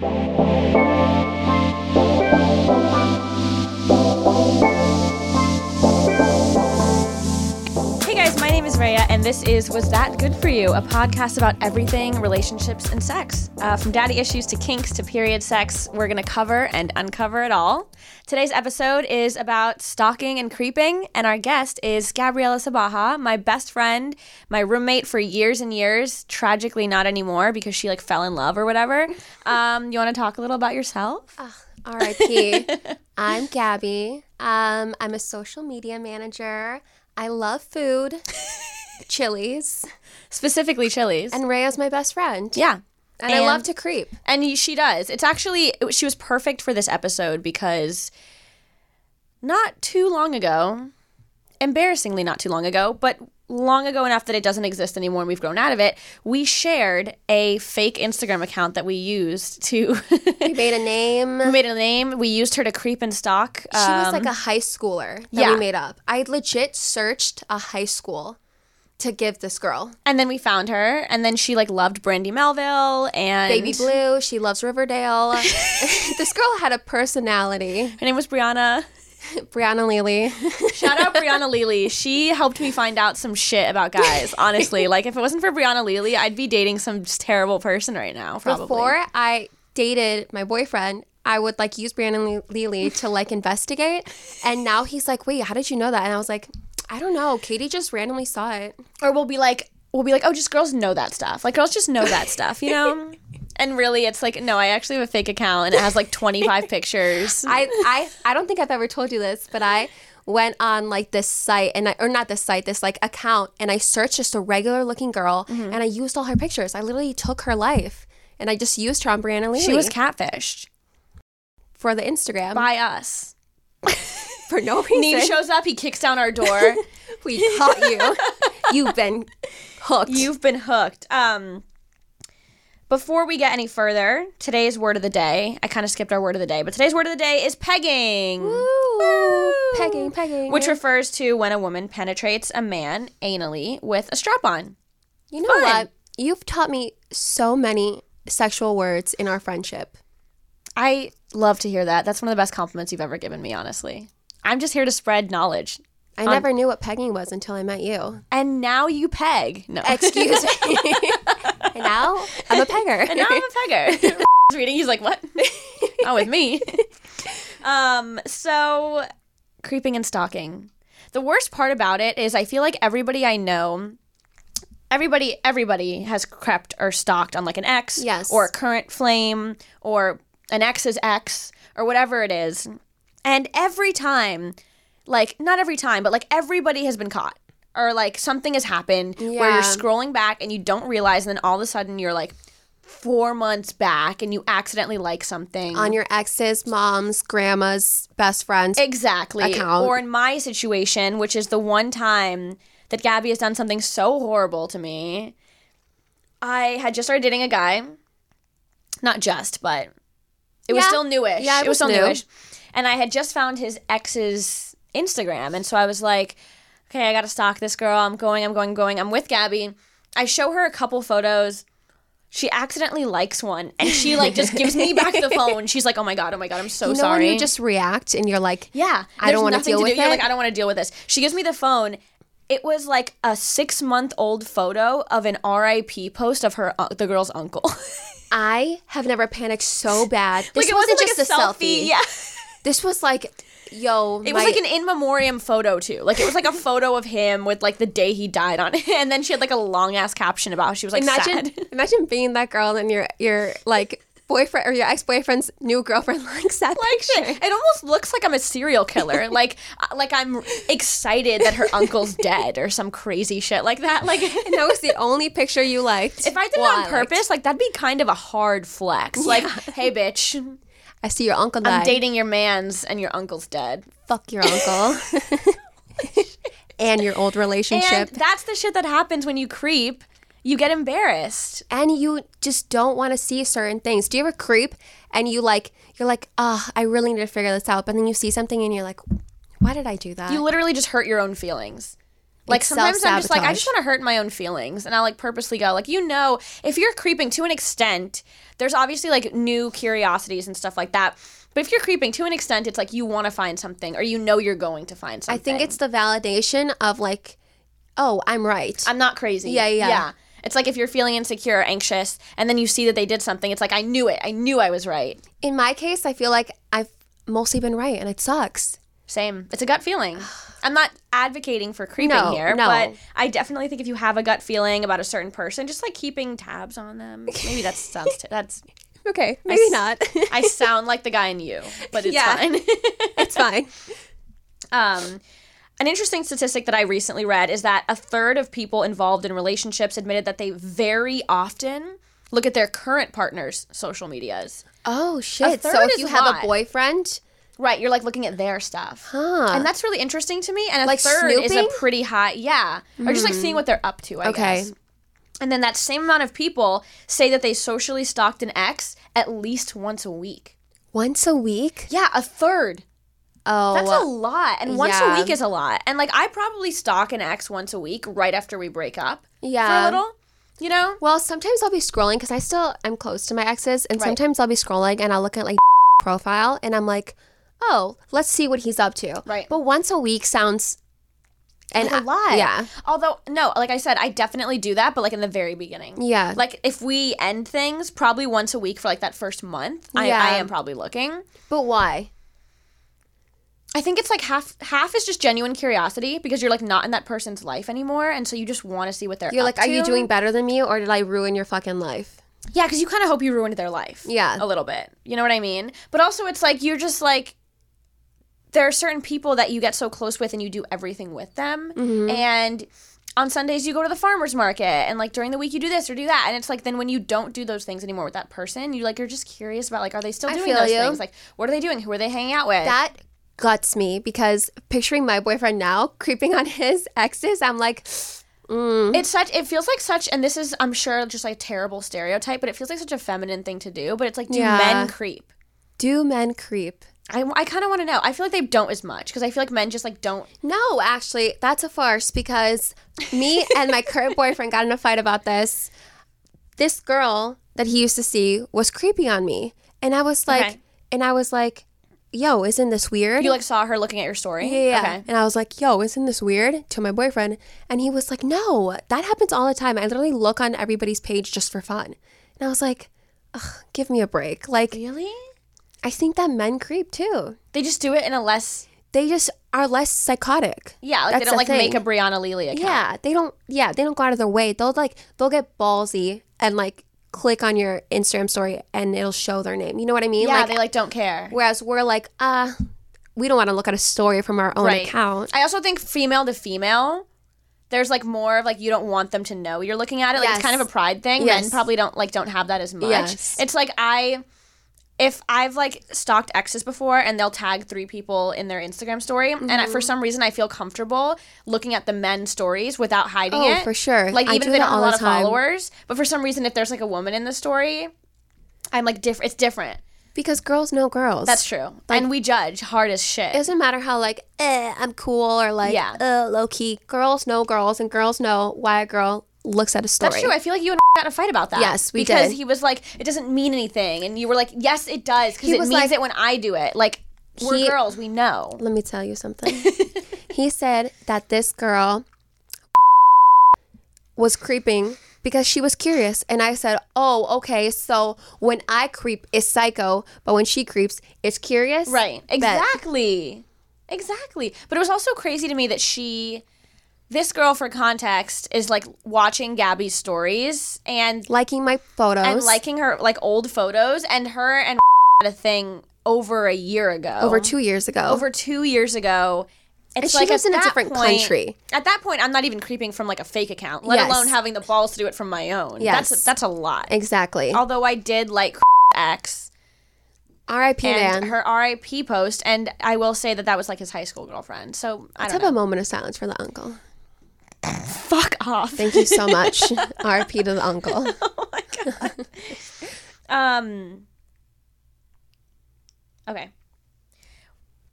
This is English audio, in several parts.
Hey this is Was That Good For You, a podcast about everything relationships and sex. Uh, from daddy issues to kinks to period sex, we're going to cover and uncover it all. Today's episode is about stalking and creeping, and our guest is Gabriela Sabaha, my best friend, my roommate for years and years, tragically not anymore because she like fell in love or whatever. Um, you want to talk a little about yourself? R.I.P. I'm Gabby. Um, I'm a social media manager. I love food, Chili's, Specifically, Chili's. and Rhea's my best friend. yeah. And, I love to creep. And she does. It's actually it- she was perfect for this episode because not too long ago, embarrassingly not too long ago, but long ago enough that it doesn't exist anymore and we've grown out of it, we shared a fake Instagram account that we used to We made a name. we made a name. We used her to creep and stalk. She was um, like a high schooler that yeah. we made up. I legit searched a high school to give this girl. and then we found her and then she like loved Brandy Melville and Baby Blue, she loves Riverdale. this girl had a personality. Her name was Brianna. Brianna Lely. Shout out Brianna Lely. She helped me find out some shit about guys. Honestly, like if it wasn't for Brianna Lely, I'd be dating some just terrible person right now. Probably. Before I dated my boyfriend, I would like use Brianna Lely to like investigate. And now he's like, wait, how did you know that? And I was like, I don't know. Katie just randomly saw it. or we'll be like, we'll be like, oh, just girls know that stuff. Like girls just know that stuff, you know. And really, it's like, no, I actually have a fake account and it has like 25 pictures. I, I, I don't think I've ever told you this, but I went on like this site and I, or not this site, this like account, and I searched just a regular looking girl Mm-hmm. and I used all her pictures. I literally took her life and I just used her on Brianna Lely she was catfished for the Instagram by us. for no reason. Nev shows up, he kicks down our door. we caught you. You've been hooked. You've been hooked. Um, before we get any further, today's word of the day. I kind of skipped our word of the day, but today's word of the day is pegging. Woo. Pegging, pegging. Which refers to when a woman penetrates a man anally with a strap on. you know fun. what? You've taught me so many sexual words in our friendship. I love to hear that. That's one of the best compliments you've ever given me, honestly. I'm just here to spread knowledge. I never knew what pegging was until I met you. And now you peg. No. Excuse me. and now I'm a pegger. and now I'm a pegger. reading, he's like, what? Not with me. um, so creeping and stalking. The worst part about it is I feel like everybody I know, everybody, everybody has crept or stalked on like an ex, Yes. or a current flame, or an ex's ex, or whatever it is. And every time, like not every time, but like everybody has been caught. Or like something has happened where you're scrolling back and you don't realize, and then all of a sudden you're like four months back and you accidentally like something. On your ex's, mom's, grandma's, best friend's. Exactly. account. Or in my situation, which is the one time that Gabby has done something so horrible to me. I had just started dating a guy. Not just, but it was still newish. Yeah, it it was was still new. newish. And I had just found his ex's Instagram. And so I was like, okay, I got to stalk this girl. I'm going, I'm going, going. I'm with Gabby. I show her a couple photos. She accidentally likes one and she like just gives me back the phone. She's like, "Oh my god, oh my god, I'm so you know sorry." when you just react and you're like, Yeah, I don't wanna deal with do. You're it. like, I don't want to deal with this. She gives me the phone. It was like a six month old photo of an RIP post of her, uh, the girl's uncle. I have never panicked so bad. This like it wasn't, wasn't just like a, a selfie. Yeah, This was like, yo, it was like an in memoriam photo too. Like it was like a photo of him with like the day he died on it, and then she had like a long ass caption about how she was like imagine sad. imagine being that girl and your your like boyfriend or your ex boyfriend's new girlfriend likes that Like picture. shit. It almost looks like I'm a serial killer. like, uh, like I'm excited that her uncle's dead or some crazy shit like that. Like, And that was the only picture you liked. If I did it on purpose, like that'd be kind of a hard flex. Like, hey, bitch, I see your uncle died. I'm dating your man's and your uncle's dead. Fuck your uncle. and your old relationship. And that's the shit that happens when you creep. You get embarrassed. and you just don't want to see certain things. Do you ever creep and you like you're like, "Ah, I really need to figure this out." But then you see something and you're like, "Why did I do that?" You literally just hurt your own feelings. Like It's sometimes I'm just like I just want to hurt my own feelings, and I'll like purposely go like you know if you're creeping to an extent, there's obviously like new curiosities and stuff like that. But if you're creeping to an extent, it's like you want to find something or you know you're going to find something. I think it's the validation of like, oh, I'm right. I'm not crazy. Yeah, yeah. Yeah. It's like if you're feeling insecure or anxious and then you see that they did something, it's like I knew it. I knew I was right. In my case, I feel like I've mostly been right, and it sucks. Same. It's a gut feeling. I'm not advocating for creeping No, here, no. but I definitely think if you have a gut feeling about a certain person, just like keeping tabs on them. Maybe that sounds t- that's Okay, maybe s- not. I sound like the guy in you, but it's Yeah. fine. it's fine. um, an interesting statistic that I recently read is that a third of people involved in relationships admitted that they very often look at their current partner's social medias. Oh shit! So if you have a boyfriend, Right, you're like looking at their stuff. huh? And that's really interesting to me. And a Like third is a pretty high, yeah. Or just like hmm. seeing what they're up to, I Okay. guess. And then that same amount of people say that they socially stalked an ex at least once a week. once a week. Yeah, a third. Oh, That's a lot. And once yeah. a week is a lot. And like I probably stalk an ex once a week right after we break up Yeah, for a little. You know? Well, sometimes I'll be scrolling because I still I'm close to my exes, and Right. sometimes I'll be scrolling and I'll look at like profile, and I'm like, oh, let's see what he's up to. Right. But once a week sounds and a lot. Yeah. Although no, like I said, I definitely do that, but like in the very beginning. Yeah. Like if we end things probably once a week for like that first month, I, Yeah. I am probably looking. but why? I think it's like half half is just genuine curiosity because you're like not in that person's life anymore, and so you just want to see what they're. You're like, are you doing better than me, or did I ruin your fucking life? Yeah, because you kind of hope you ruined their life. Yeah. a little bit. You know what I mean? But also, it's like you're just like there are certain people that you get so close with, and you do everything with them, Mm-hmm. and. On Sundays, you go to the farmer's market, and like during the week, you do this or do that. And it's like then when you don't do those things anymore with that person, you like you're just curious about like are they still doing those you. things? Like what are they doing? Who are they hanging out with? That guts me because picturing my boyfriend now creeping on his exes, I'm like, mm, It's such. It feels like such, and this is, I'm sure, just like a terrible stereotype, but it feels like such a feminine thing to do. But it's like, do Yeah. men creep? do men creep? I, I kind of want to know. I feel like they don't as much because I feel like men just like don't. No, actually, that's a farce because me and my current boyfriend got in a fight about this. This girl that he used to see was creepy on me. And I was like, Okay. and I was like, yo, isn't this weird? You like saw her looking at your story. yeah, yeah. Okay. And I was like, yo, isn't this weird to my boyfriend? And he was like, no, that happens all the time. I literally look on everybody's page just for fun. And I was like, Ugh, give me a break. Like, Really? I think that men creep too. They just do it in a less. They just are less psychotic. Yeah, like That's they don't the like make a Brianna Lely account. Yeah, they don't. Yeah, they don't go out of their way. They'll like they'll get ballsy and like click on your Instagram story and it'll show their name. You know what I mean? Yeah, like, they like don't care. whereas we're like, uh, we don't want to look at a story from our own Right. account. I also think female to female, there's like more of like you don't want them to know you're looking at it. Like it's kind of a pride thing. Yes. Men probably don't like don't have that as much. Yes. It's like I if I've like stalked exes before and they'll tag three people in their Instagram story and I, Mm-hmm. for some reason I feel comfortable looking at the men's stories without hiding Oh, it. for sure. Like I even if they don't have a lot of followers, but for some reason if there's like a woman in the story, I'm like different. It's different. Because girls know girls. That's true. and we judge hard as shit. It doesn't matter how like, eh, I'm cool or like, Yeah. uh, low key. Girls know girls, and girls know why a girl looks at a story. That's true. I feel like you and got in a fight about that. Yes, we because did. Because he was like, it doesn't mean anything, and you were like, yes, it does, because it was means like- it when I do it. Like we're girls, we know. Let me tell you something. he said that this girl was creeping because she was curious. And I said, Oh, okay. So when I creep, it's psycho, but when she creeps, it's curious. Right. Bet. Exactly. Exactly. But it was also crazy to me that she. This girl, for context, is like watching Gabby's stories and Liking my photos. and liking her like old photos, and her and had a thing over a year ago. over two years ago. over two years ago. It's And she like lives in a different point- country. At that point, I'm not even creeping from like a fake account, let Yes. alone having the balls to do it from my own. Yes. That's that's a lot. exactly. Although I did like X R.I.P. and man. her RIP post, and I will say that that was like his high school girlfriend. So I Let's don't have know. a moment of silence for the uncle. Fuck off. Thank you so much. R.I.P. to the uncle. oh my god. um. Okay.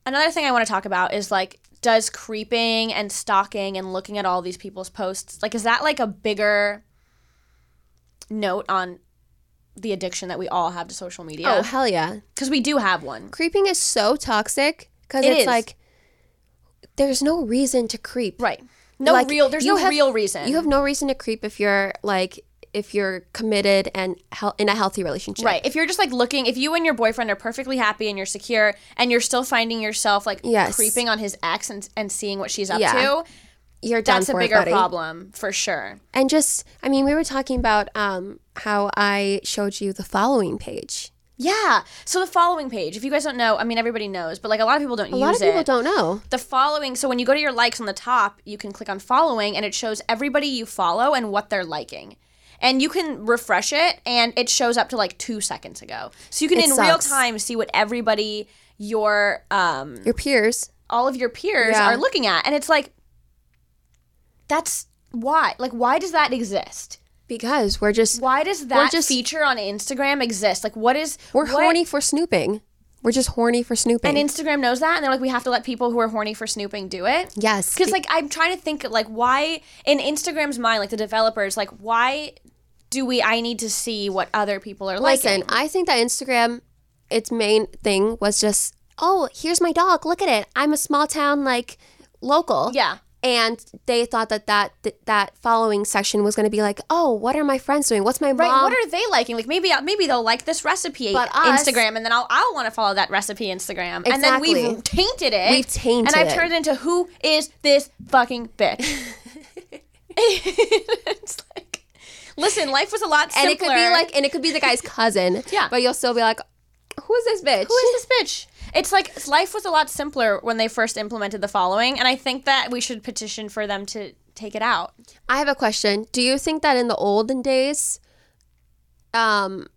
Another thing I want to talk about is like does creeping and stalking and looking at all these people's posts like is that like a bigger note on the addiction that we all have to social media? Oh hell yeah! because we do have one Creeping is so toxic because It it's is. like there's no reason to creep. right no Like, real there's no have- real reason You have no reason to creep if you're like if you're committed and hel- in a healthy relationship. Right. If you're just like looking, if you and your boyfriend are perfectly happy and you're secure and you're still finding yourself like Yes. creeping on his ex and, and seeing what she's up Yeah. to, You're that's a for it, bigger problem for sure. And just, I mean, we were talking about um, how I showed you the following page. Yeah. So the following page, if you guys don't know, I mean everybody knows, but like a lot of people don't A use lot of people it. don't know. The following, so when you go to your likes on the top, you can click on following and it shows everybody you follow and what they're liking. And you can refresh it and it shows up to like two seconds ago. So you can It in real time see what everybody your um Your peers. all of your peers Yeah. are looking at and it's like that's why like why does that exist Because we're just, why does that just- feature on instagram exist like what is we're what- horny for snooping. We're just horny for snooping. and instagram knows that and they're like we have to let people who are horny for snooping do it yes. because like i'm trying to think like why in instagram's mind like the developers like why do we i need to see what other people are like. Listen, liking I think that Instagram, its main thing was just, oh, here's my dog. Look at it. I'm a small town like local. yeah And they thought that that that, following section was going to be like, oh, what are my friends doing? What's my Right, mom? what are they liking? Like maybe maybe they'll like this recipe But us- Instagram, and then I'll I'll want to follow that recipe Instagram, exactly. and then we've tainted it. We've tainted and I've turned it into who is this fucking bitch? it's like, listen, life was a lot simpler. and it could be like, and it could be the guy's cousin. Yeah. But you'll still be like, who is this bitch? who is this bitch? It's like life was a lot simpler when they first implemented the following, and I think that we should petition for them to take it out. I have a question. Do you think that in the olden days, um,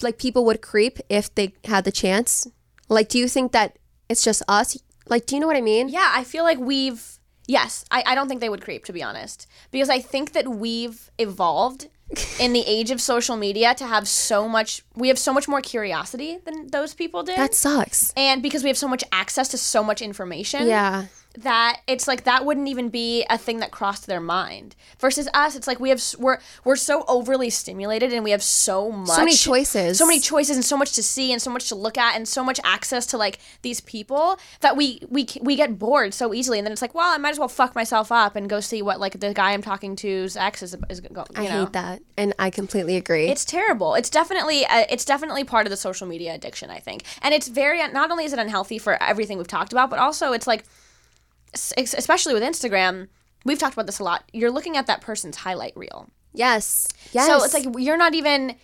like people would creep if they had the chance? Like, do you think that it's just us? Like, do you know what I mean? Yeah, I feel like we've. Yes, I, I don't think they would creep, to be honest. Because I think that we've evolved in the age of social media to have so much. We have so much more curiosity than those people did. That sucks. and because we have so much access to so much information. Yeah. That it's like that wouldn't even be a thing that crossed their mind. Versus us, it's like we have we're we're so overly stimulated and we have so much many choices. so many choices and so much to see and so much to look at and so much access to like these people that we we we get bored so easily and then it's like well I might as well fuck myself up and go see what like the guy I'm talking to's ex is, is go, you I know hate that. And I completely agree. it's terrible it's definitely uh, it's definitely part of the social media addiction I think and it's very not only is it unhealthy for everything we've talked about but also it's like especially with Instagram we've talked about this a lot you're looking at that person's highlight reel yes. Yes. so it's like you're not even.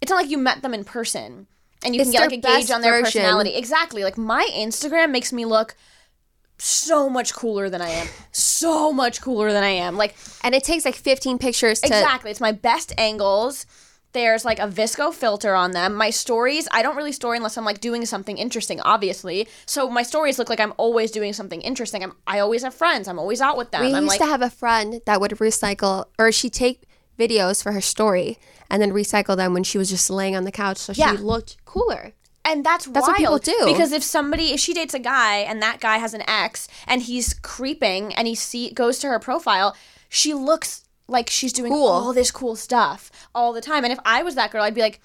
It's not like you met them in person and you It's can get like a gauge on their version. personality. Exactly. Like my Instagram makes me look so much cooler than I am. so much cooler than I am. Like and it takes like 15 pictures to. exactly. It's my best angles. There's like a VSCO filter on them. My stories, I don't really story unless I'm like doing something interesting, obviously. So my stories look like I'm always doing something interesting. I'm I always have friends. I'm always out with them. We I'm used like to have a friend that would recycle, or she'd take videos for her story and then recycle them when she was just laying on the couch so Yeah. she looked cooler. And that's, That's wild what people do. Because if somebody, if she dates a guy and that guy has an ex and he's creeping and he see goes to her profile, she looks like she's doing Cool. all this cool stuff all the time. And if I was that girl, I'd be like,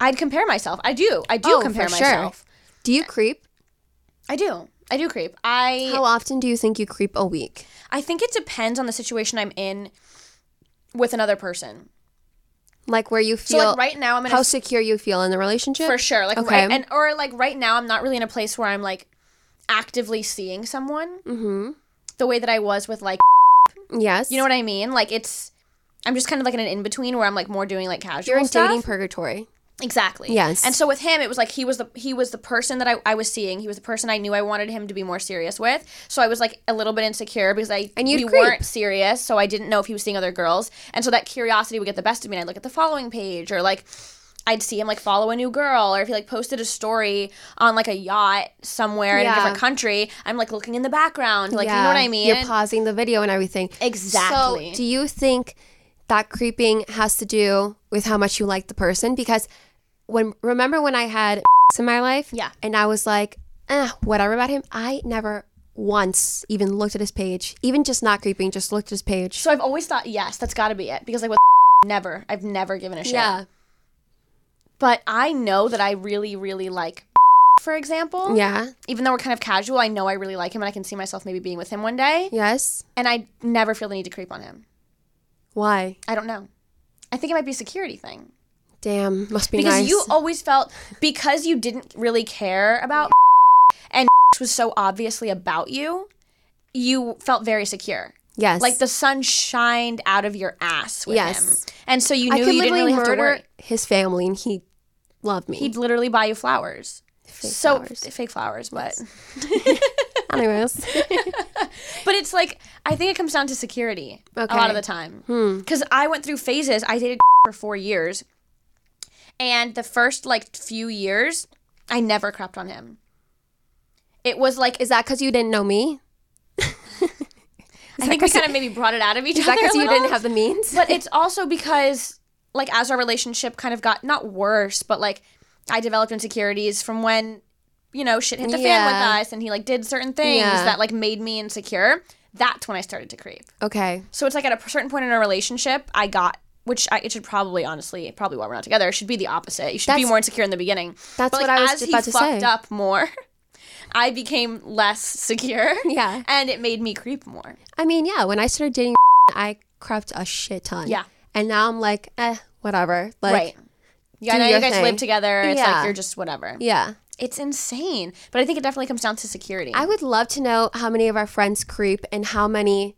I'd compare myself. I do. I do Oh, compare for sure. myself. Do you creep? I do. I do creep. I How often do you think you creep a week? I think it depends on the situation I'm in with another person. Like where you So feel like right now I'm in a how secure you feel in the relationship? For sure. Like Okay. right, and or like right now I'm not really in a place where I'm like actively seeing someone. Mm-hmm. The way that I was with like Yes. you know what I mean? Like it's I'm just kind of like in an in between where I'm like more doing like casual You're in stuff. dating purgatory. Exactly. Yes. And so with him, it was like he was the he was the person that I, I was seeing. He was the person I knew I wanted him to be more serious with. So I was like a little bit insecure because I And you'd we creep. weren't serious. So I didn't know if he was seeing other girls. And so that curiosity would get the best of me. And I'd look at the following page or like I'd see him like follow a new girl or if he like posted a story on like a yacht somewhere in a different country, I'm like looking in the background. Like you know what I mean? You're pausing the video and everything. Exactly. So, do you think that creeping has to do with how much you like the person? Because when remember when I had in my life, Yeah. and I was like, eh, whatever about him. I never once even looked at his page, even just not creeping, just looked at his page. So I've always thought, yes, that's got to be it. Because like with never, I've never given a shit. Yeah. But I know that I really, really like. For example, Yeah. even though we're kind of casual, I know I really like him and I can see myself maybe being with him one day. Yes. And I never feel the need to creep on him. Why? I don't know. I think it might be a security thing. Damn. Must be Because nice. you always felt because you didn't really care about and was so obviously about you, you felt very secure. Yes. Like the sun shined out of your ass with Yes. him. And so you I knew could you didn't really have to murder his family, and he loved me. He'd literally buy you flowers. Fake so flowers. fake flowers, but Anyways. but it's like I think it comes down to security a lot of the time. hmm. Because I went through phases. I dated for four years, and the first like few years, I never crept on him. It was like Is that because you didn't know me? I think we kind of maybe brought it out of each Is that other. because you didn't have the means? But it's also because like as our relationship kind of got not worse, but like I developed insecurities from when you know shit hit the fan Yeah. with us, and he like did certain things Yeah. that like made me insecure. That's when I started to creep. okay. So it's like at a certain point in a relationship, I got. Which I, it should probably, honestly, probably while we're not together, it should be the opposite. You should be That's- more insecure in the beginning. That's but like, what I was as about he to fucked say. up more, I became less secure. Yeah. and it made me creep more. I mean, yeah, when I started dating, I crept a shit ton. Yeah. And now I'm like, eh, whatever. Like, right. Yeah, know you guys thing. live together. It's Yeah. like you're just whatever. Yeah. It's insane. But I think it definitely comes down to security. I would love to know how many of our friends creep and how many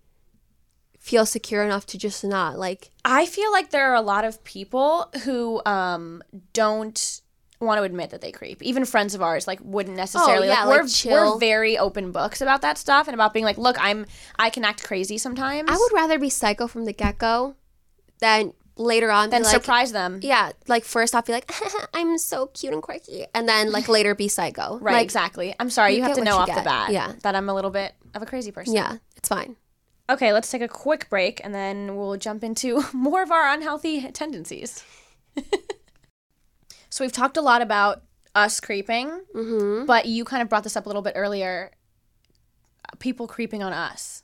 feel secure enough to just not. Like, I feel like there are a lot of people who um don't want to admit that they creep. Even friends of ours like wouldn't oh, necessarily Oh, yeah, like, like, we're chill. we're very open books about that stuff and about being like, look, I'm I can act crazy sometimes. I would rather be psycho from the get go than later on then like, surprise them. yeah, like first off be like, I'm so cute and quirky, and then like later be psycho. Right, Like, exactly. I'm sorry, you, you have to know off the bat Yeah. that I'm a little bit of a crazy person. Yeah, it's fine. Okay, let's take a quick break and then we'll jump into more of our unhealthy tendencies. So we've talked a lot about us creeping, Mm-hmm. but you kind of brought this up a little bit earlier. People creeping on us.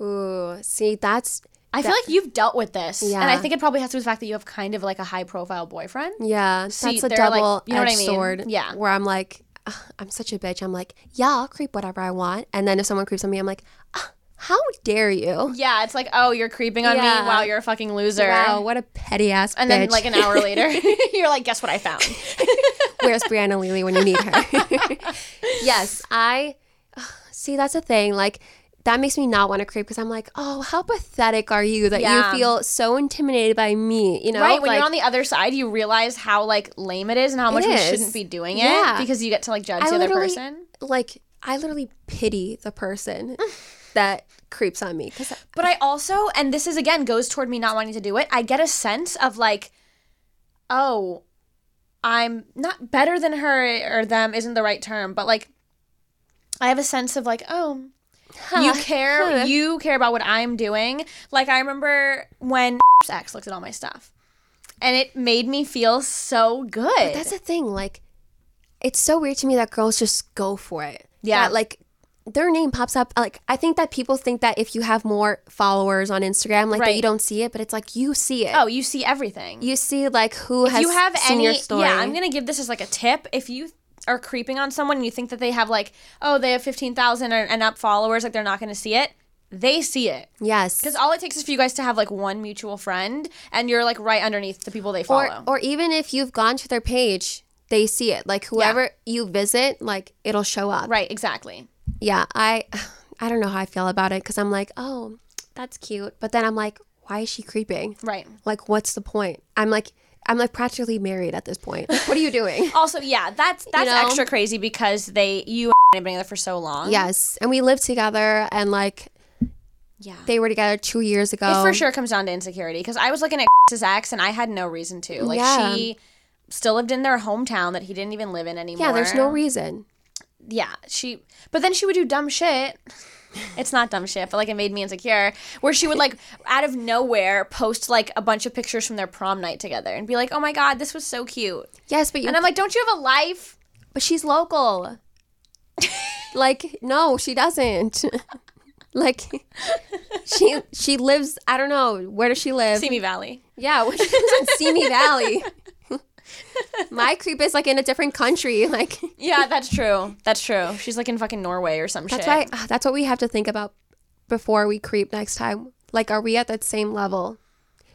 Ooh, see, that's I feel like you've dealt with this, and I think it probably has to do with the fact that you have kind of like a high profile boyfriend. yeah, See, that's a they're like- double you know what I mean? sword. Yeah. where I'm like, I'm such a bitch. I'm like, yeah, I'll creep whatever I want, and then if someone creeps on me, I'm like, "Ah, how dare you? Yeah, it's like, oh, you're creeping on Yeah. me. Wow, you're a fucking loser. Wow, what a petty ass And bitch. then like an hour later, you're like, guess what I found? Where's Brianna Lely when you need her? yes, I see. That's a thing. Like that makes me not want to creep because I'm like, oh, how pathetic are you that Yeah. you feel so intimidated by me? You know, right when Like, you're on the other side you realize how like lame it is and how much we shouldn't be doing it Yeah. because you get to like judge I the other person like I literally pity the person that creeps on me because but i also and this is again goes toward me not wanting to do it i get a sense of like oh i'm not better than her or them isn't the right term but like i have a sense of like oh you care you care about what i'm doing like i remember when ex looked at all my stuff and it made me feel so good that's the thing. Like, it's so weird to me that girls just go for it. Yeah. That, like their name pops up. Like I think that people think that if you have more followers on Instagram, like that you don't see it, but it's like you see it. oh you see everything You see like who if has you have seen any your story. yeah i'm gonna give this as like a tip if you are creeping on someone and you think that they have like oh they have 15000 and up followers like they're not gonna see it they see it yes. because all it takes is for you guys to have like one mutual friend and you're like right underneath the people they follow or or even if you've gone to their page, they see it. Like whoever you visit, like it'll show up. right exactly Yeah, I I don't know how I feel about it because I'm like, oh, that's cute, but then I'm like, why is she creeping? right Like, what's the point? I'm like, I'm like practically married at this point. Like, what are you doing? also yeah that's that's know? extra crazy because they you and been together for so long yes, and we lived together, and like yeah they were together two years ago. It for sure comes down to insecurity because I was looking at his ex and I had no reason to. Like Yeah. she still lived in their hometown that he didn't even live in anymore. Yeah, there's no reason. Yeah, she. But then she would do dumb shit. It's not dumb shit, but like it made me insecure. Where she would like out of nowhere post like a bunch of pictures from their prom night together and be like, "Oh my god, this was so cute." Yes, but you. And I'm like, "Don't you have a life?" but she's local. Like, no, she doesn't. like, she she lives. I don't know where does she live? Simi Valley. Yeah, well, she lives in Simi Valley. My creep is like in a different country. Like, Yeah, that's true. That's true. She's like in fucking Norway or some that's shit. why. ah, That's what we have to think about before we creep next time. Like, are we at that same level?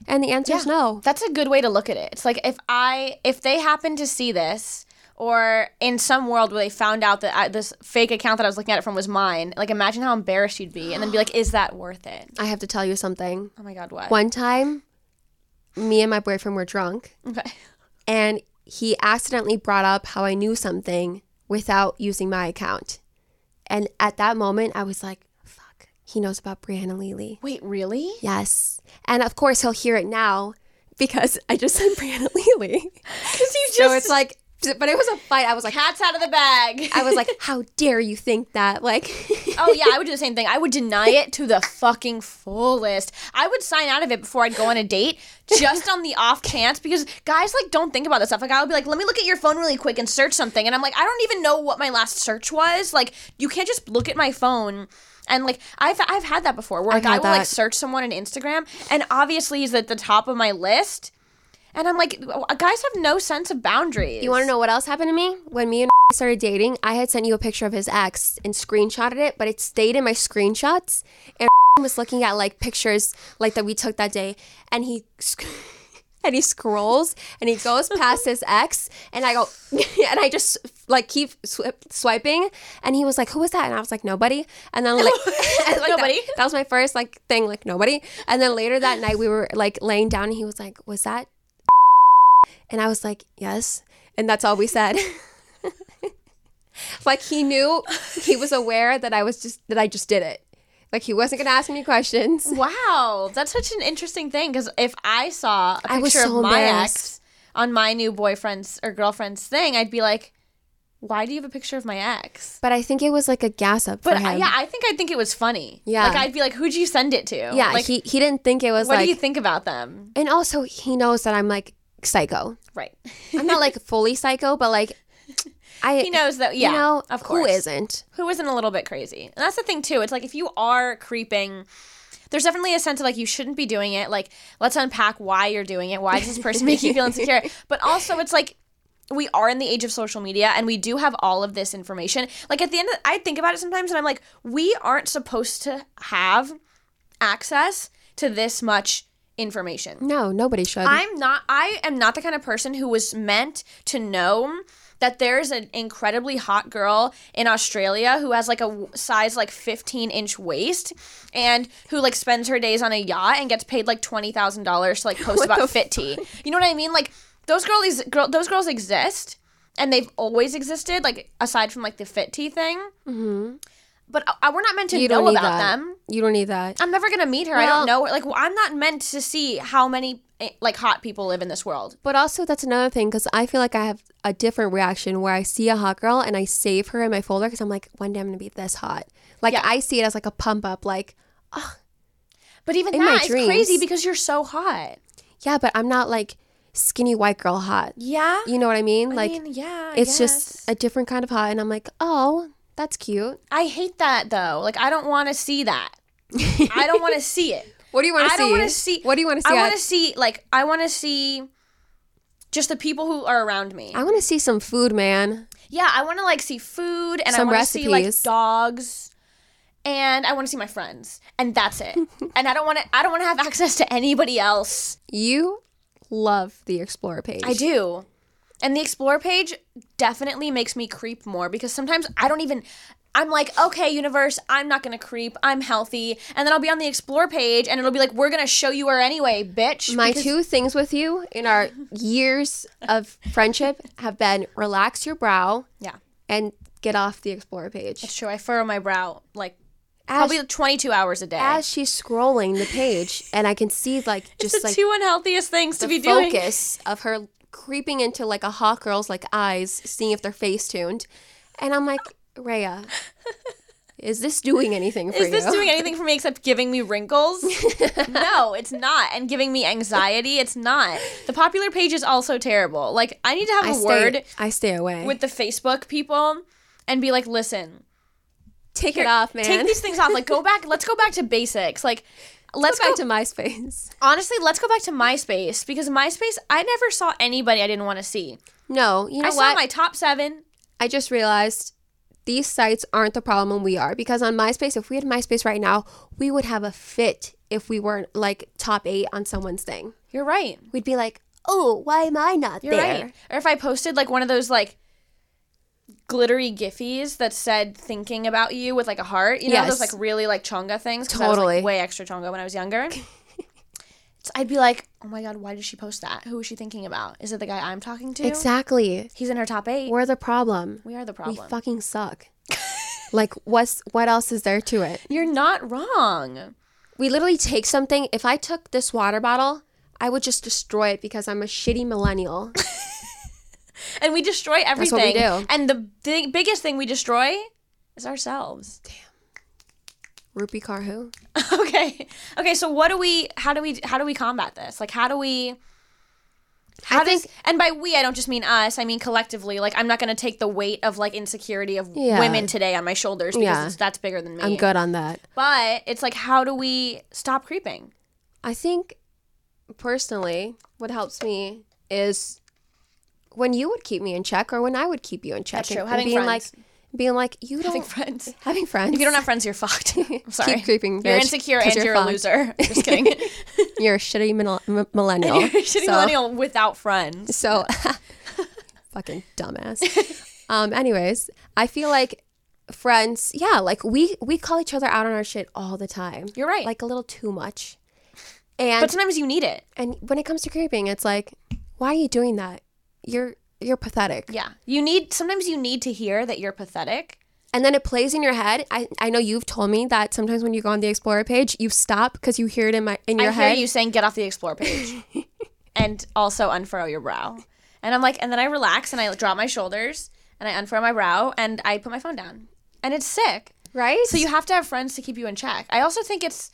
And the answer is Yeah. no. That's a good way to look at it. It's like if I if they happen to see this or in some world where they found out that I, this fake account that I was looking at it from was mine, like imagine how embarrassed you'd be and then be like is that worth it? I have to tell you something. Oh my god, what? One time, me and my boyfriend were drunk, Okay. and he accidentally brought up how I knew something without using my account. And at that moment, I was like, fuck, he knows about Brianna Lely. Wait, really? Yes. And of course, he'll hear it now because I just said Brianna Lely. You so it's like, but it was a fight. I was like, cats out of the bag. I was like, how dare you think that? Like, oh yeah, I would do the same thing. I would deny it to the fucking fullest. I would sign out of it before I'd go on a date, just on the off chance, because guys like don't think about this stuff. Like I would be like, let me look at your phone really quick and search something, and I'm like, I don't even know what my last search was. Like you can't just look at my phone. And like I've I've had that before, where guy had will like search someone on Instagram, and obviously he's at the top of my list, and I'm like, guys have no sense of boundaries. you want to know what else happened to me? When me and started dating, I had sent you a picture of his ex and screenshotted it, but it stayed in my screenshots. And was looking at like pictures like that we took that day, and he. sc- And he scrolls and he goes past his ex, and I go, and I just like keep swi- swiping. And he was like, "Who was that?" And I was like, "Nobody." And then like, and, like, Nobody? That, that was my first like thing, like nobody. And then later that night, we were like laying down, and he was like, "Was that and I was like, yes. And that's all we said. like he knew, he was aware that I was just, that I just did it. Like he wasn't going to ask me questions. Wow, that's such an interesting thing because if I saw a I picture so of my ex on my new boyfriend's or girlfriend's thing, I'd be like, "Why do you have a picture of my ex?" But I think it was like a gas up But I, yeah, I think I'd think it was funny. Yeah. like I'd be like, "Who'd you send it to?" Yeah, like, he, he didn't think it was what like, do you think about them? and also he knows that I'm like psycho. Right. I'm not like fully psycho, but like, I, he knows that. Yeah, you know, of course. who isn't? who isn't a little bit crazy. And that's the thing too. It's like if you are creeping, there's definitely a sense of like you shouldn't be doing it. Like let's unpack why you're doing it. Why does this person make you feel insecure? But also it's like we are in the age of social media and we do have all of this information. Like at the end of I think about it sometimes and I'm like we aren't supposed to have access to this much information. No, nobody should. I'm not I am not the kind of person who was meant to know that there's an incredibly hot girl in Australia who has like a size like 15 inch waist and who like spends her days on a yacht and gets paid like $20,000 to like post about fit tea. You know what I mean? Like those girlies girl, those girls exist and they've always existed like aside from like the fit tea thing. Mm-hmm. But uh, we're not meant to you know about that. them. You don't need that. I'm never gonna meet her. I don't know her. Like well, I'm not meant to see how many eh, like hot people live in this world. But also, that's another thing because I feel like I have a different reaction where I see a hot girl and I save her in my folder because I'm like, one day I'm gonna be this hot. Like Yeah. I see it as like a pump up. Like, But even In that is crazy because you're so hot. yeah, but I'm not like skinny white girl hot. Yeah. You know what I mean? I like, mean, yeah. I it's just a different kind of hot, and I'm like, oh, that's cute. I hate that though. Like I don't want to see that. I don't want to see it. What do you want to see? I don't want to see. What do you want to see? I want to see like I want to see just the people who are around me. I want to see some food, man. yeah, I want to like see food and I want to see like dogs and I want to see my friends and that's it. and I don't want to I don't want to have access to anybody else. You love the Explorer page. I do. And the explore page definitely makes me creep more because sometimes I don't even I'm like, okay, universe, I'm not gonna creep. I'm healthy. And then I'll be on the explore page and it'll be like, we're gonna show you her anyway, bitch. My because- two things with you in our years of friendship have been relax your brow Yeah. and get off the explore page. It's true. I furrow my brow like As, probably 22 hours a day. as she's scrolling the page, and I can see like it's just the like two unhealthiest things to be doing. focus of her creeping into like a hot girl's like eyes, seeing if they're face tuned, and I'm like, Rhea, is this doing anything for Is you? Is this doing anything for me except giving me wrinkles? no, it's not. And giving me anxiety, it's not. The popular page is also terrible. Like, I need to have I a stay, word I stay away. with the Facebook people and be like, listen, Take it off, man. Take these things off. Like go back. Let's go back to basics. Like let's go go back to MySpace. honestly. Let's go back to MySpace because MySpace. I never saw anybody I didn't want to see. No, you know I saw what? my top seven. I just realized these sites aren't the problem when we are because on MySpace, if we had MySpace right now, we would have a fit if we weren't like top eight on someone's thing. You're right. We'd be like, oh, why am I not You're there? right. Or if I posted like one of those like glittery giffies that said thinking about you with like a heart, you know, those like really like chonga things. 'cause I was, like, Totally. way extra chonga when I was younger. So I'd be like, oh my god, why did she post that? Who is she thinking about? Is it the guy I'm talking to? Exactly. He's in her top eight. We're the problem. we are the problem. We fucking suck. like what's what else is there to it? You're not wrong. We literally take something. If I took this water bottle, I would just destroy it because I'm a shitty millennial. And we destroy everything. That's what we do. And the big, biggest thing we destroy is ourselves. Damn. Rupi Kaur who? okay. Okay, so what do we how do we how do we combat this? Like how do we how I does think- and by we I don't just mean us, I mean collectively. Like I'm not gonna take the weight of like insecurity of Yeah. women today on my shoulders because Yeah. it's- that's bigger than me. I'm good on that. But it's like how do we stop creeping? I think personally, what helps me is when you would keep me in check or when I would keep you in check. That's true. and- and Having being friends. like being like you don't Having friends. having friends. If you don't have friends, you're fucked. I'm sorry. Keep creeping, You're bitch, insecure and you're you're, a loser. Just kidding. you're a shitty millennial. m- millennial. you're a shitty So- millennial without friends. So, fucking dumbass. Um. Anyways, I feel like friends. Yeah, like we we call each other out on our shit all the time. You're right. Like a little too much. And But sometimes you need it. and when it comes to creeping, it's like, why are you doing that? You're you're pathetic. Yeah. You need sometimes you need to hear that you're pathetic. And then it plays in your head. I, I know you've told me that sometimes when you go on the Explorer page, you stop because you hear it in my in your I head. hear you saying get off the explore page. and also unfurrow your brow. And I'm like and then I relax and I drop my shoulders and I unfurrow my brow and I put my phone down. And it's sick. right? So you have to have friends to keep you in check. I also think it's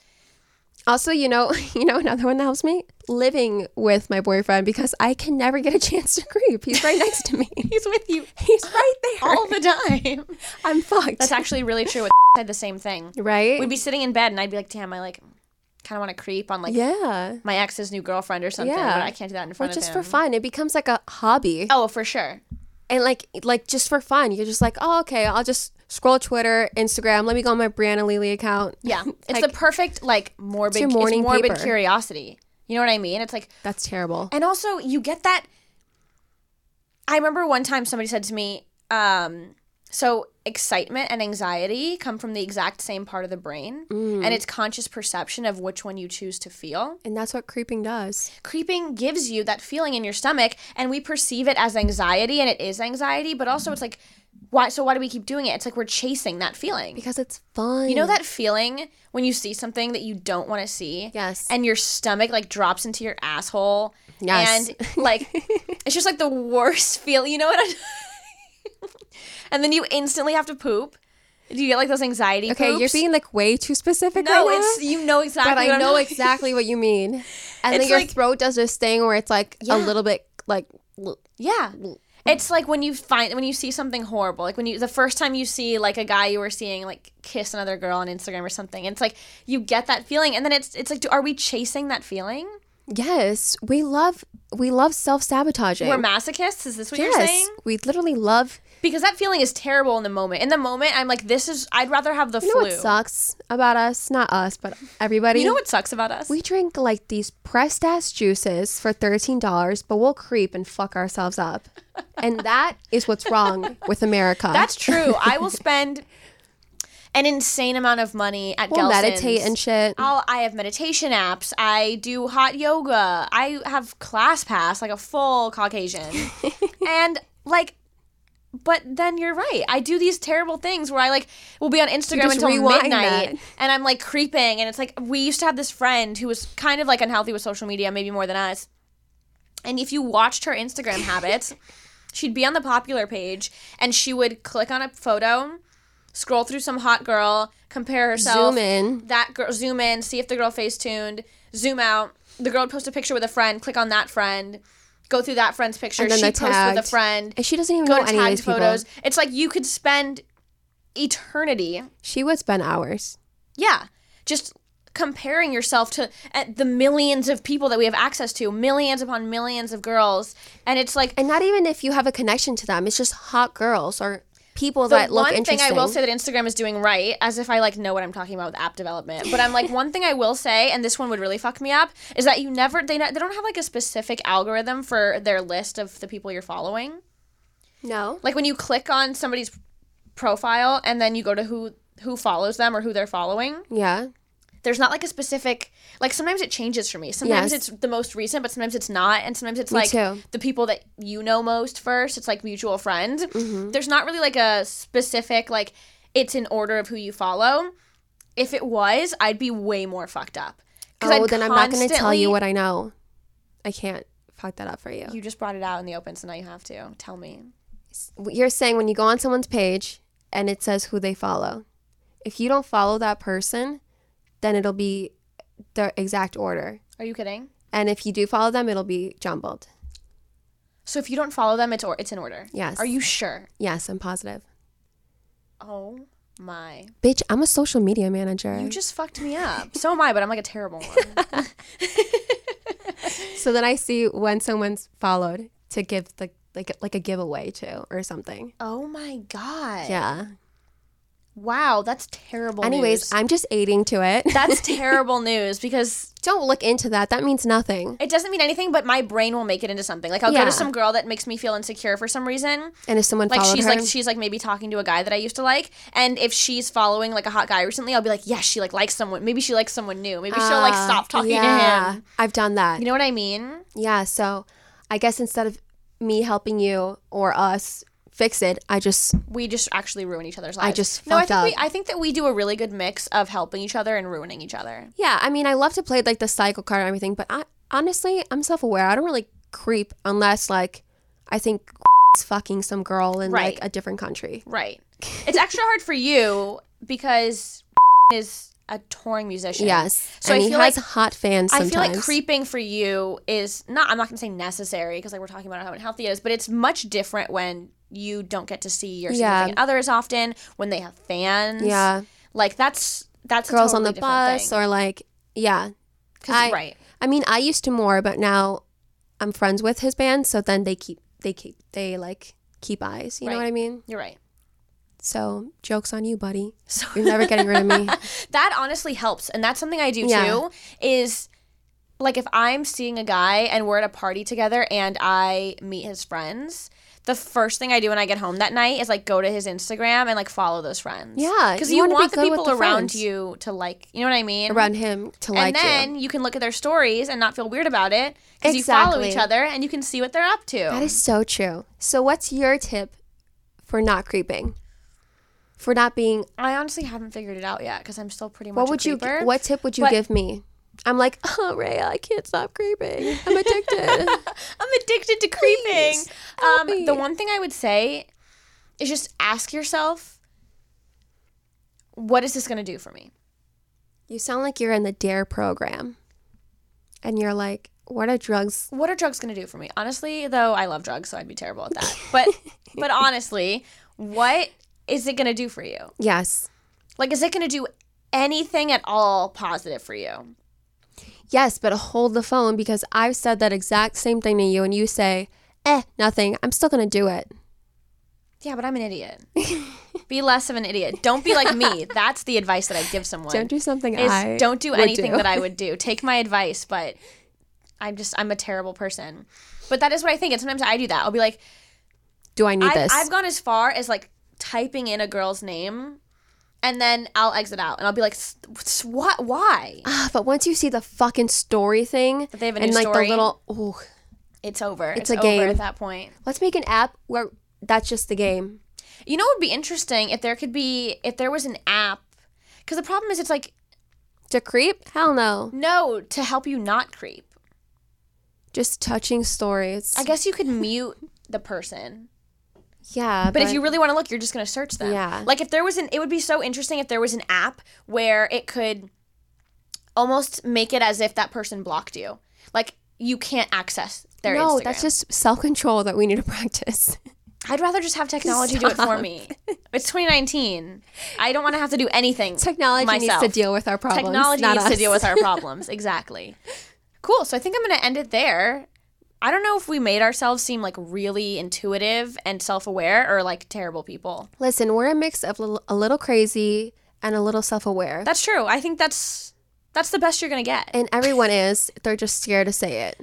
also, you know, you know another one that helps me living with my boyfriend because I can never get a chance to creep. He's right next to me. he's with you He's right there. all the time. I'm fucked. That's actually really true. With said the same thing. right. We'd be sitting in bed and I'd be like, damn, I like kind of want to creep on like yeah. my ex's new girlfriend or something, Yeah. but I can't do that in front Or front just of for fun. It becomes like a hobby. Oh, for sure. And like like just for fun. You're just like, oh okay, I'll just scroll Twitter, Instagram, let me go on my Brianna Lely account. Yeah, it's Like- the perfect like morbid, it's morning morbid paper. curiosity. You know what I mean? It's like, That's terrible. and also you get that. I remember one time somebody said to me, um, "So excitement and anxiety come from the exact same part of the brain, and it's conscious perception of which one you choose to feel. And that's what creeping does. Creeping gives you that feeling in your stomach, and we perceive it as anxiety, and it is anxiety, but also it's like." Why? So why do we keep doing it? It's like we're chasing that feeling. Because it's fun. You know that feeling when you see something that you don't want to see? Yes. And your stomach like drops into your asshole. Yes. And like it's just like the worst feel. You know what I'm And then you instantly have to poop. Do you get like those anxiety Okay, you're being like way too specific No, right now. it's you know exactly but I know exactly what you mean. And then your like- throat does this thing where it's like Yeah. a little bit like Yeah. It's like when you find when you see something horrible, like when you the first time you see like a guy you were seeing like kiss another girl on Instagram or something. It's like you get that feeling, and then it's it's like, do, are we chasing that feeling? yes, we love we love self sabotaging. We're masochists. Is this what you're yes, saying? we literally love. Because that feeling is terrible in the moment. In the moment, I'm like, this is. I'd rather have the You know what sucks about us? Not us, but everybody. You know what sucks about us? We drink like these pressed ass juices for thirteen dollars, but we'll creep and fuck ourselves up, and that is what's wrong with America. That's true. I will spend an insane amount of money at we'll Gelson's. meditate and shit. I'll, I have meditation apps. I do hot yoga. I have class pass, like a full Caucasian. and like, but then you're right. I do these terrible things where I like will be on Instagram until midnight that. and I'm like creeping. And it's like, we used to have this friend who was kind of like unhealthy with social media, maybe more than us. And if you watched her Instagram habits, she'd be on the popular page and she would click on a photo, scroll through some hot girl, compare herself. Zoom in. That girl, zoom in, see if the girl face tuned, zoom out. The girl would post a picture with a friend, click on that friend, go through that friend's picture. And then she posts with a friend, And she doesn't even go know to any of tagged these people. photos. It's like you could spend eternity. She would spend hours. Yeah. Just comparing yourself to the millions of people that we have access to, millions upon millions of girls. And it's like And not even if you have a connection to them, it's just hot girls or people that look interesting. one thing. I will say that Instagram is doing right, as if I like know what I'm talking about with app development. But I'm like one thing I will say, and this one would really fuck me up, is that you never they they don't have like a specific algorithm for their list of the people you're following. no. Like when you click on somebody's profile and then you go to who who follows them or who they're following, Yeah. There's not like a specific like sometimes it changes for me. Sometimes Yes. it's the most recent, but sometimes it's not, and sometimes it's Me like too. the people that you know most first. It's like mutual friend. Mm-hmm. There's not really like a specific like it's in order of who you follow. If it was, I'd be way more fucked up. Oh, I'd then I'm not going to tell you what I know. I can't fuck that up for you. You just brought it out in the open, so now you have to tell me. You're saying when you go on someone's page and it says who they follow, if you don't follow that person, then it'll be the exact order. Are you kidding? And if you do follow them, it'll be jumbled. So if you don't follow them, it's or it's in order. Yes. Are you sure? Yes, I'm positive. Oh my! Bitch, I'm a social media manager. You just fucked me up. So am I, but I'm like a terrible one. so then I see when someone's followed to give the like like a giveaway to or something. oh my god. Yeah. Wow, that's terrible. Anyways, news. I'm just aiding to it. that's terrible news because Don't look into that. That means nothing. it doesn't mean anything, but my brain will make it into something. Like I'll go to some girl that makes me feel insecure for some reason. And if someone Like she's her, like she's like maybe talking to a guy that I used to like, and if she's following like a hot guy recently, I'll be like, yeah, she like likes someone. Maybe she likes someone new. Maybe she'll like Ah, stop talking yeah. to him. I've done that. You know what I mean? Yeah, so I guess instead of me helping you or us fix it, I just We just actually ruin each other's lives. I just no. I fucked think we. I think that we do a really good mix of helping each other and ruining each other. yeah. I mean, I love to play like the cycle card and everything, but I honestly, I'm self aware. I don't really creep unless like I think is fucking some girl in Right. like a different country. Right. It's extra hard for you because is a touring musician. Yes, So and I he feel has like- hot fans. Sometimes. I feel like creeping for you is not. I'm not going to say necessary because like we're talking about how unhealthy it is, but it's much different when you don't get to see your Yeah. significant others often. When they have fans, Yeah, like that's that's a girls on the bus thing. or like yeah. 'Cause- I- right. I mean, I used to more, but now I'm friends with his band, so then they keep they keep they like keep eyes. You know what I mean? You're right. So jokes on you, buddy. So You're never getting rid of me. that honestly helps, and that's something I do Yeah. too. Is like if I'm seeing a guy and we're at a party together and I meet his friends. The first thing I do when I get home that night is like go to his Instagram and like follow those friends. Yeah, because you you, wanna be want the people the around friends. you to like. You know what I mean? Around him to like and then you. you. can look at their stories and not feel weird about it because you follow each other and you can see what they're up to. That is so true. So, what's your tip for not creeping? For not being, I honestly haven't figured it out yet because I'm still pretty much. what a would you? What tip would you But- give me? I'm like, oh, Ray, I can't stop creeping. I'm addicted. I'm addicted to creeping. Please, Um, the one thing I would say is just ask yourself, what is this going to do for me? you sound like you're in the Dare program, and you're like, what are drugs? What are drugs going to do for me? Honestly, though, I love drugs, so I'd be terrible at that. But, but honestly, what is it going to do for you? Yes, Like, is it going to do anything at all positive for you? Yes, but hold the phone because I've said that exact same thing to you, and you say, eh, nothing. I'm still gonna do it. Yeah, but I'm an idiot. be less of an idiot. Don't be like me. That's the advice that I'd give someone. Don't do something I don't do anything do. that I would do. Take my advice, but I'm just I'm a terrible person. But that is what I think. And sometimes I do that. I'll be like, Do I need I, this? I've gone as far as like typing in a girl's name, and then I'll exit out, and I'll be like, "S- s- what? Why? Ah, but once you see the fucking story thing, they have a and like story? the little, ooh, It's over. It's It's, a over game. at that point. let's make an app where that's just the game. You know, it would be interesting if there could be if there was an app. Because the problem is, it's like To creep? Hell no. no to help you not creep. Just touching stories. I guess you could mute the person. Yeah, But, if you really want to look, you're just going to search them. Yeah. Like if there was an, it would be so interesting if there was an app where it could almost make it as if that person blocked you. Like you can't access their no, Instagram. that's just self control that we need to practice. I'd rather just have technology do it for me. It's 2019. I don't want to have to do anything. Technology myself. needs to deal with our problems. Technology not needs to deal with our problems. exactly. Cool. So I think I'm going to end it there. I don't know if we made ourselves seem like really intuitive and self aware or like terrible people. Listen, we're a mix of a little crazy and a little self-aware. That's true. I think that's that's the best you're going to get. and everyone is. They're just scared to say it.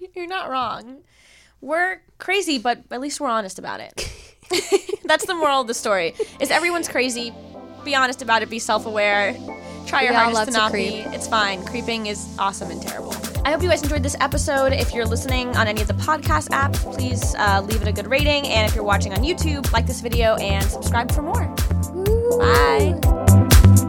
You're not wrong. We're crazy, but at least we're honest about it. That's the moral of the story. Is everyone's crazy? Be honest about it. Be self-aware. Try your We hardest to to not be. It's fine. Creeping is awesome and terrible. I hope you guys enjoyed this episode. If you're listening on any of the podcast apps, please uh, leave it a good rating. And if you're watching on YouTube, like this video and subscribe for more. Bye.